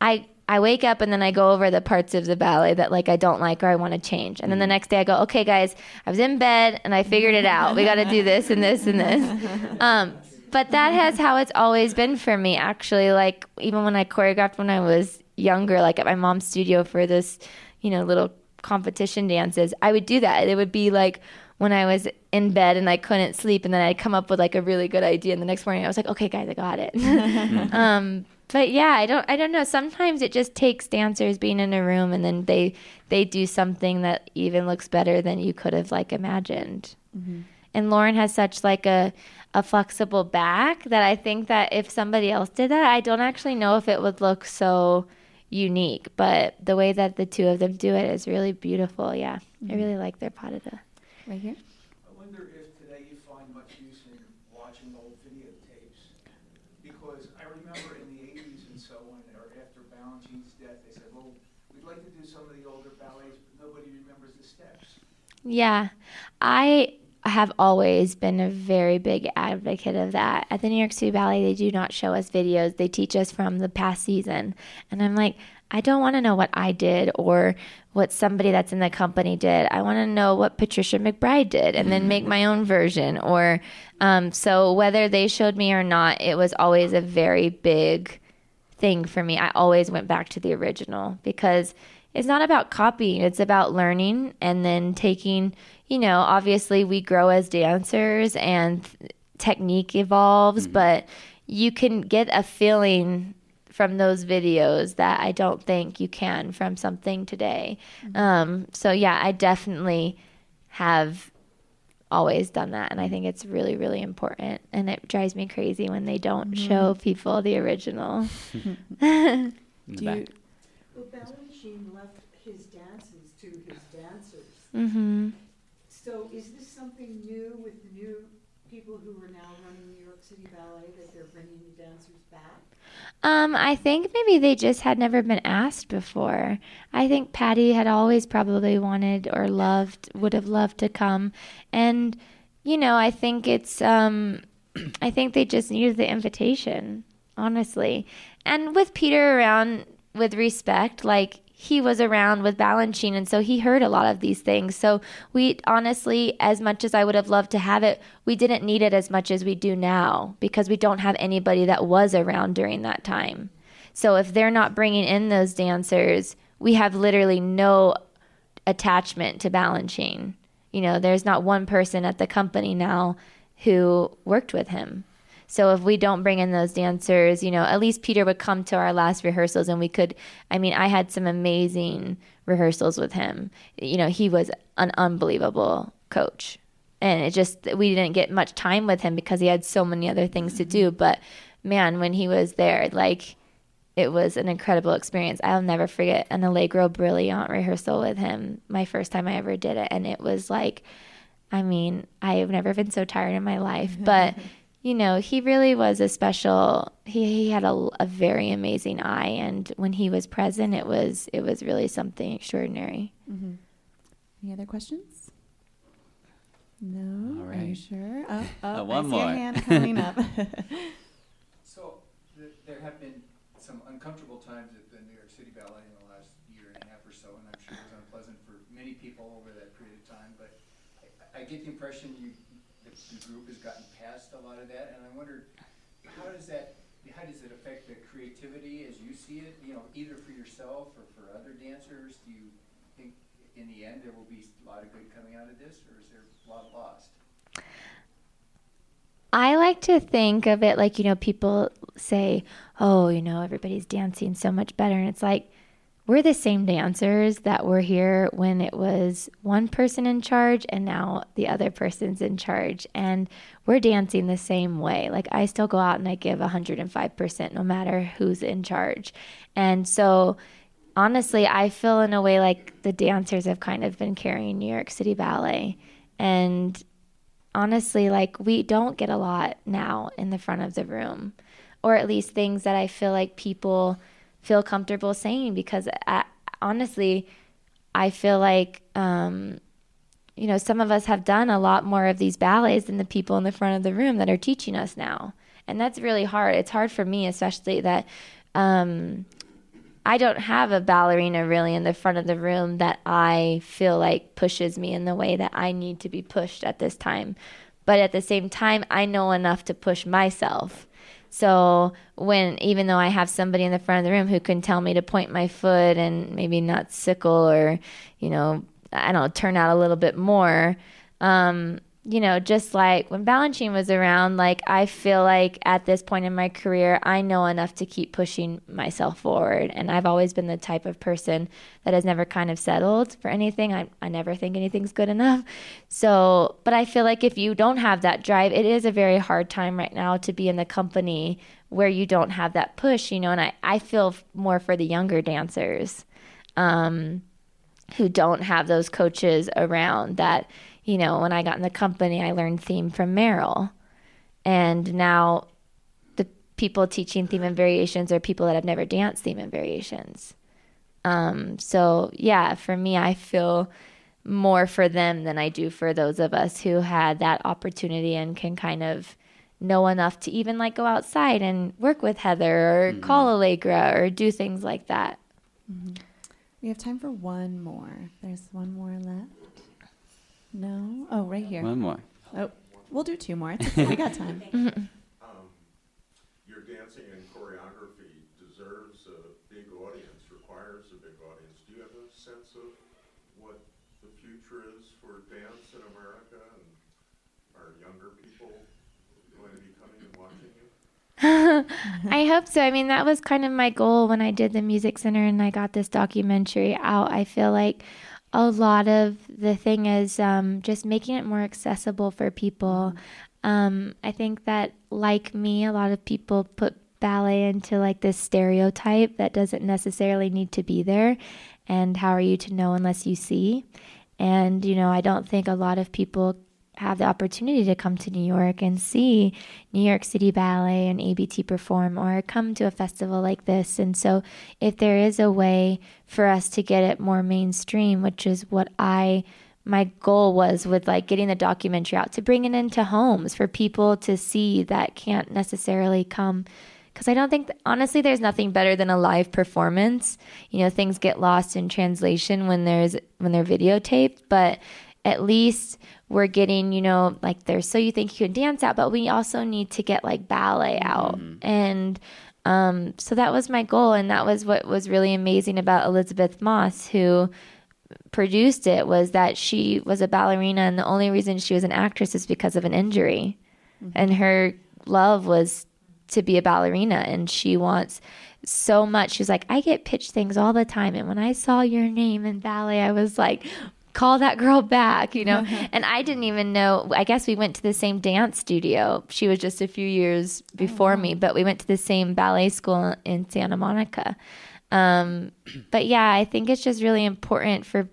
I I wake up and then I go over the parts of the ballet that like I don't like or I want to change. And then the next day I go, okay, guys, I was in bed and I figured it out. We got to do this and this and this. Um, but that has how it's always been for me. Actually, like even when I choreographed when I was younger, like at my mom's studio for this, you know, little competition dances, I would do that. It would be like when I was in bed and I couldn't sleep, and then I'd come up with like a really good idea, and the next morning I was like, okay, guys, I got it. um, but yeah, I don't I don't know. Sometimes it just takes dancers being in a room and then they they do something that even looks better than you could have like imagined. Mm-hmm. And Lauren has such like a a flexible back that I think that if somebody else did that, I don't actually know if it would look so unique. But the way that the two of them do it is really beautiful. Yeah, mm-hmm. I really like their pas de deux. Right here. I wonder if today you find much use in watching old videotapes because I remember in the 80s and so on, or after Balanchine's death, they said, well, we'd like to do some of the older ballets, but nobody remembers the steps. Yeah. I have always been a very big advocate of that. At the New York City Ballet, they do not show us videos. They teach us from the past season. And I'm like, I don't want to know what I did or what somebody that's in the company did. I want to know what Patricia McBride did and then make my own version. Or um, so whether they showed me or not, it was always a very big thing for me. I always went back to the original because it's not about copying, it's about learning and then taking, you know, obviously we grow as dancers and technique evolves, but you can get a feeling from those videos that I don't think you can from something today. Um, so yeah, I definitely have always done that, and I think it's really, really important. And it drives me crazy when they don't Mhm. show people the original. The Do back. you, Left his dances to his dancers. hmm So is this something new with the new people who are now running New York City Ballet, that they're bringing the dancers back? Um, I think maybe they just had never been asked before. I think Patty had always probably wanted or loved, would have loved to come. And, you know, I think it's, um, I think they just needed the invitation, honestly. And with Peter around with respect, like, he was around with Balanchine, and so he heard a lot of these things. So we honestly, as much as I would have loved to have it, we didn't need it as much as we do now because we don't have anybody that was around during that time. So if they're not bringing in those dancers, we have literally no attachment to Balanchine. You know, there's not one person at the company now who worked with him. So if we don't bring in those dancers, you know, at least Peter would come to our last rehearsals and we could I mean, I had some amazing rehearsals with him. You know, he was an unbelievable coach. And it just we didn't get much time with him because he had so many other things to do, mm-hmm. but man, when he was there, like it was an incredible experience. I'll never forget an Allegro Brillante rehearsal with him, my first time I ever did it. And it was like, I mean, I've never been so tired in my life. Mm-hmm. But, mm-hmm. You know, he really was a special, he, he had a, a very amazing eye. And when he was present, it was, it was really something extraordinary. Mhm. Any other questions? No. All Are you sure? Oh, oh, Uh, I one see more. a hand coming up. So, th- there have been some uncomfortable times at the New York City Ballet in the last year and a half or so, and I'm sure it was unpleasant for many people over that period of time, but I, I get the impression you, the, group has gotten past a lot of that, and I wondered, how does that, how does it affect the creativity as you see it, you know, either for yourself or for other dancers? Do you think in the end there will be a lot of good coming out of this, or is there a lot lost? I like to think of it like, you know, people say, oh, you know, everybody's dancing so much better. And it's like, we're the same dancers that were here when it was one person in charge and now the other person's in charge. And we're dancing the same way. Like, I still go out and I give 105% no matter who's in charge. And so, honestly, I feel in a way like the dancers have kind of been carrying New York City Ballet. And honestly, like we don't get a lot now in the front of the room, or at least things that I feel like people feel comfortable saying because I, honestly, I feel like, um, you know, some of us have done a lot more of these ballets than the people in the front of the room that are teaching us now. And that's really hard. It's hard for me, especially that um, I don't have a ballerina really in the front of the room that I feel like pushes me in the way that I need to be pushed at this time. But at the same time, I know enough to push myself. So when even though I have somebody in the front of the room who can tell me to point my foot and maybe not sickle or, you know, I don't know, turn out a little bit more, um, you know, just like when Balanchine was around, like I feel like at this point in my career, I know enough to keep pushing myself forward. And I've always been the type of person that has never kind of settled for anything. I, I never think anything's good enough. So, but I feel like if you don't have that drive, it is a very hard time right now to be in the company where you don't have that push, you know. And I, I feel more for the younger dancers. Um, who don't have those coaches around that you know when i got in the company i learned theme from Merrill and now the people teaching theme and variations are people that have never danced theme and variations um, so yeah for me i feel more for them than I do for those of us who had that opportunity and can kind of know enough to even like go outside and work with Heather or Mm-hmm. call Allegra or do things like that. We have time for one more. There's one more left. No? Oh, right here. One more. Oh, we'll do two more. It's okay. We got time. Um, your dancing and choreography deserves a big audience, requires a big audience. Do you have a sense of what the future is for dance in America? And are younger people going to be coming and watching you? I hope so. I mean, that was kind of my goal when I did the music center and I got this documentary out. I feel like a lot of the thing is um, just making it more accessible for people. Um, I think that, like me, a lot of people put ballet into like this stereotype that doesn't necessarily need to be there. And how are you to know unless you see? And, you know, I don't think a lot of people have the opportunity to come to New York and see New York City Ballet and ABT perform or come to a festival like this. And so, if there is a way for us to get it more mainstream, which is what I my goal was with like getting the documentary out to bring it into homes for people to see that can't necessarily come because I don't think honestly there's nothing better than a live performance. You know, things get lost in translation when there's when they're videotaped, but at least we're getting, you know, like there's so you think you can dance out, but we also need to get like ballet out. And um, so that was my goal and that was what was really amazing about Elisabeth Moss who produced it was that she was a ballerina and the only reason she was an actress is because of an injury. And her love was to be a ballerina and she wants so much. She's like, I get pitched things all the time. And when I saw your name in ballet, I was like, call that girl back, you know? and I didn't even know, I guess we went to the same dance studio. She was just a few years before me, but we went to the same ballet school in Santa Monica. Um, but yeah, I think it's just really important for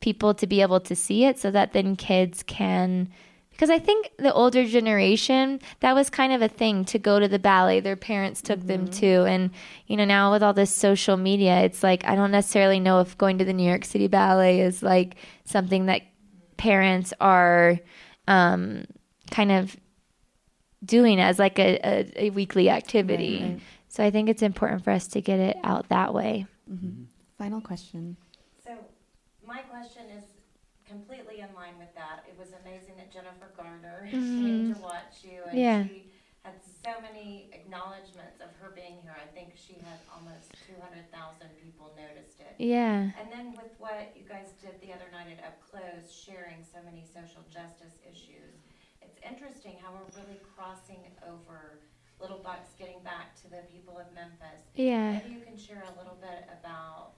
people to be able to see it so that then kids can because I think the older generation that was kind of a thing to go to the ballet their parents took them to and you know now with all this social media it's like I don't necessarily know if going to the New York City Ballet is like something that parents are um, kind of doing as like a, a, a weekly activity Right, right. so I think it's important for us to get it out that way Mm-hmm. Final question. So my question is completely in line with that. It was amazing that Jennifer Garner came Mhm. to watch you and Yeah. she had so many acknowledgments of her being here. I think she had almost 200,000 people noticed it. Yeah. And then with what you guys did the other night at Up Close, sharing so many social justice issues, it's interesting how we're really crossing over Lil Buck's getting back to the people of Memphis. Yeah. Maybe you can share a little bit about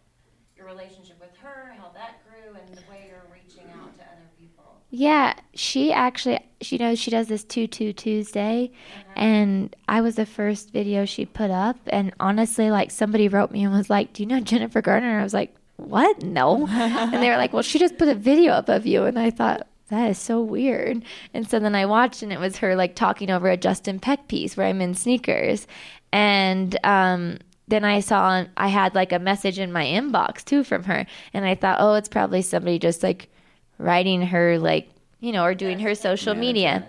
your relationship with her, how that grew, and the way you're reaching out to other people. Yeah, she actually, she knows she does this Tutu Tuesday, and I was the first video she put up. And honestly, like somebody wrote me and was like, "Do you know Jennifer Garner?" I was like, "What? No." and they were like, "Well, she just put a video up of you," and I thought. That is so weird. And so then I watched, and it was her like talking over a Justin Peck piece where I'm in sneakers. And um, then I saw I had like a message in my inbox too from her, and I thought, oh, it's probably somebody just like writing her like you know or doing her social media.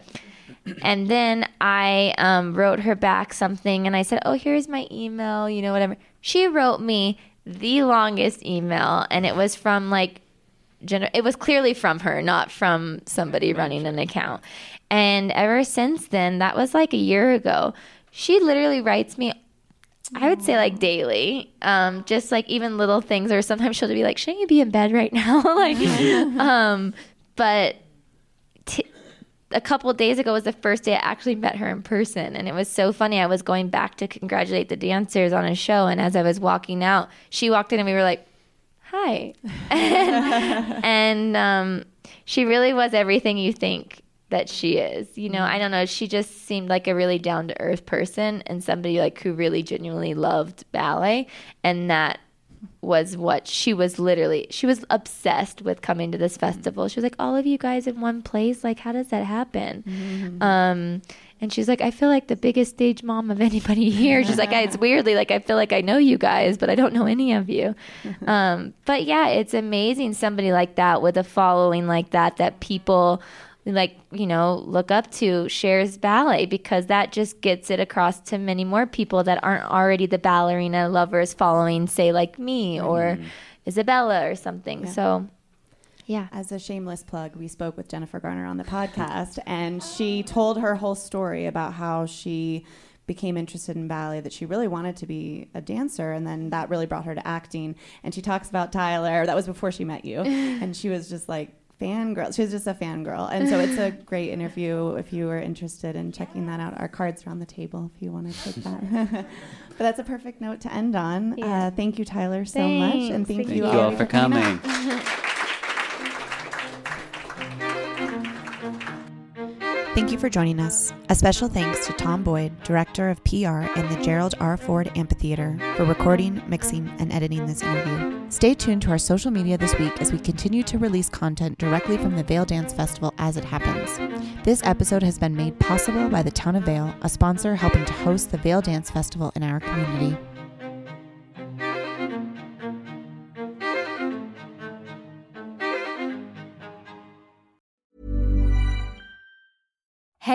And then I um, wrote her back something, and I said, oh, here's my email, you know, whatever. She wrote me the longest email, and it was from like gener- it was clearly from her, not from somebody running an account. And ever since then, that was like a year ago, she literally writes me I would say like daily, um, just like even little things, or sometimes she'll be like, "Shouldn't you be in bed right now?" like, um, but t- a couple of days ago was the first day I actually met her in person, and it was so funny. I was going back to congratulate the dancers on a show, and as I was walking out, she walked in, and we were like, "Hi," and, and um, she really was everything you think that she is. You know, I don't know. She just seemed like a really down to earth person and somebody like who really genuinely loved ballet. And that was what she was literally, she was obsessed with coming to this festival. She was like, all of you guys in one place. Like, how does that happen? Um, And she's like, I feel like the biggest stage mom of anybody here. She's like, it's weirdly like I feel like I know you guys, but I don't know any of you. Um, but yeah, it's amazing somebody like that with a following like that that people like you know look up to shares ballet because that just gets it across to many more people that aren't already the ballerina lovers following say like me or mm-hmm. Isabella or something. Yeah. So yeah. As a shameless plug, we spoke with Jennifer Garner on the podcast, and she told her whole story about how she became interested in ballet, that she really wanted to be a dancer, and then that really brought her to acting. And she talks about Tiler, that was before she met you, and she was just like, fangirl. She was just a fangirl. And so it's a great interview if you are interested in checking that out. Our cards are on the table if you want to take that. but that's a perfect note to end on. Uh, thank you, Tiler, so much. And thank, Thank you you all all for coming. Thank you for joining us. A special thanks to Tom Boyd, Director of PR in the Gerald R. Ford Amphitheater, for recording, mixing, and editing this interview. Stay tuned to our social media this week as we continue to release content directly from the Vail Dance Festival as it happens. This episode has been made possible by the Town of Vail, a sponsor helping to host the Vail Dance Festival in our community.